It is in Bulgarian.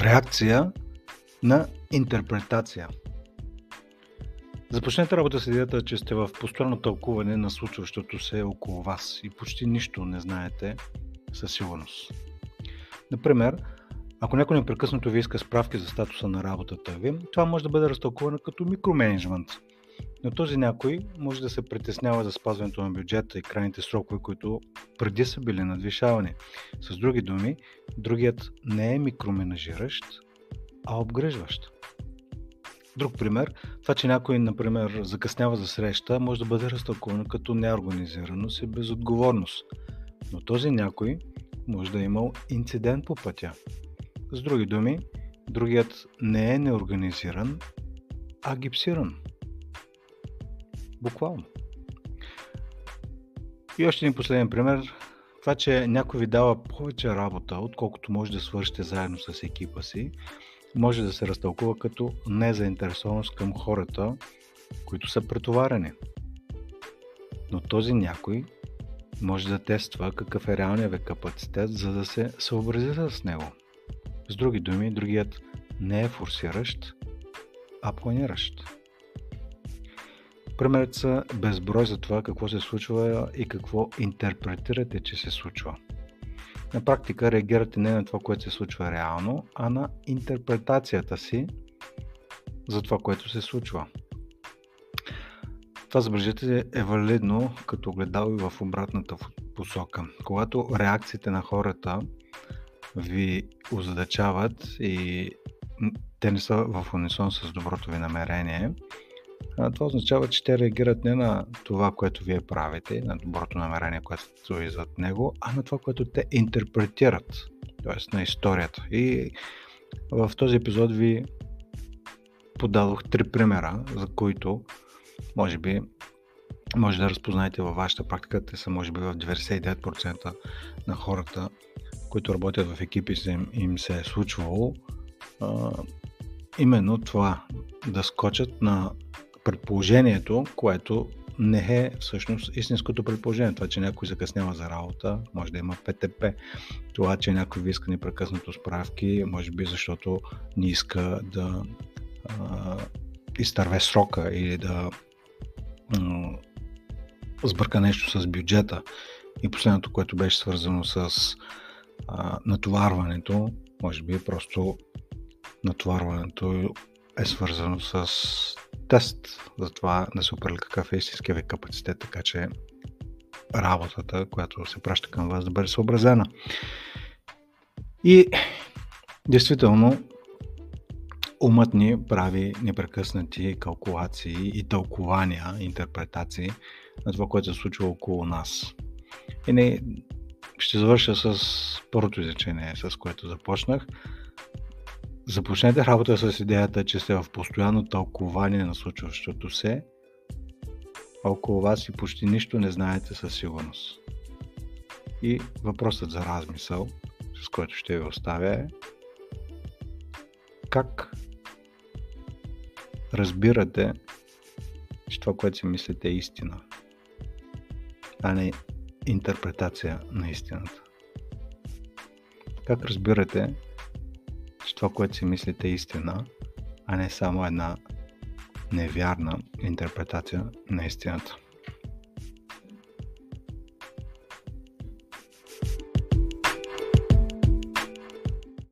Реакция на интерпретация. Започнете работа с идеята, че сте в постоянно тълкуване на случващото се около вас и почти нищо не знаете със сигурност. Например, ако някой непрекъснато ви иска справки за статуса на работата ви, това може да бъде разтълкувано като микроменеджмент – но този някой може да се притеснява за спазването на бюджета и крайните срокове, които преди са били надвишавани. С други думи, другият не е микроменажиращ, а обгрежващ. Друг пример, това, че някой, например, закъснява за среща, може да бъде разтълкувано като неорганизираност и безотговорност. Но този някой може да е имал инцидент по пътя. С други думи, другият не е неорганизиран, а гипсиран. Буквално. И още един последен пример. Това, че някой ви дава повече работа, отколкото може да свършите заедно с екипа си, може да се разтълкува като незаинтересованост към хората, които са претоварени. Но този някой може да тества какъв е реалният ви капацитет, за да се съобрази с него. С други думи, другият не е форсиращ, а планиращ. Примерите са безброй за това какво се случва и какво интерпретирате, че се случва. На практика реагирате не на това, което се случва реално, а на интерпретацията си за това, което се случва. Това, забележете, е валидно като гледал и в обратната посока. Когато реакциите на хората ви озадачават и те не са в унисон с доброто ви намерение, това означава, че те реагират не на това, което вие правите, на доброто намерение, което стои зад него, а на това, което те интерпретират, т.е. на историята. И в този епизод ви подадох три примера, за които може би може да разпознаете във вашата практика. Те са може би в 99% на хората, които работят в екипи, им, им се е случвало а, именно това да скочат на предположението, което не е всъщност истинското предположение. Това, че някой закъснява за работа, може да има ПТП. Това, че някой ви иска непрекъснато справки, може би защото не иска да а, изтърве срока или да а, сбърка нещо с бюджета. И последното, което беше свързано с а, натоварването, може би просто натоварването е свързано с тест за това да се определи какъв е истинския ви капацитет, така че работата, която се праща към вас, да бъде съобразена. И действително, умът ни прави непрекъснати калкулации и тълкования, интерпретации на това, което се случва около нас. И не, ще завърша с първото изречение, с което започнах. Започнете работа с идеята, че сте в постоянно тълкование на случващото се, а около вас и почти нищо не знаете със сигурност. И въпросът за размисъл, с който ще ви оставя е как разбирате, че това, което си мислите е истина, а не интерпретация на истината. Как разбирате, че това, което си мислите е истина, а не само една невярна интерпретация на истината.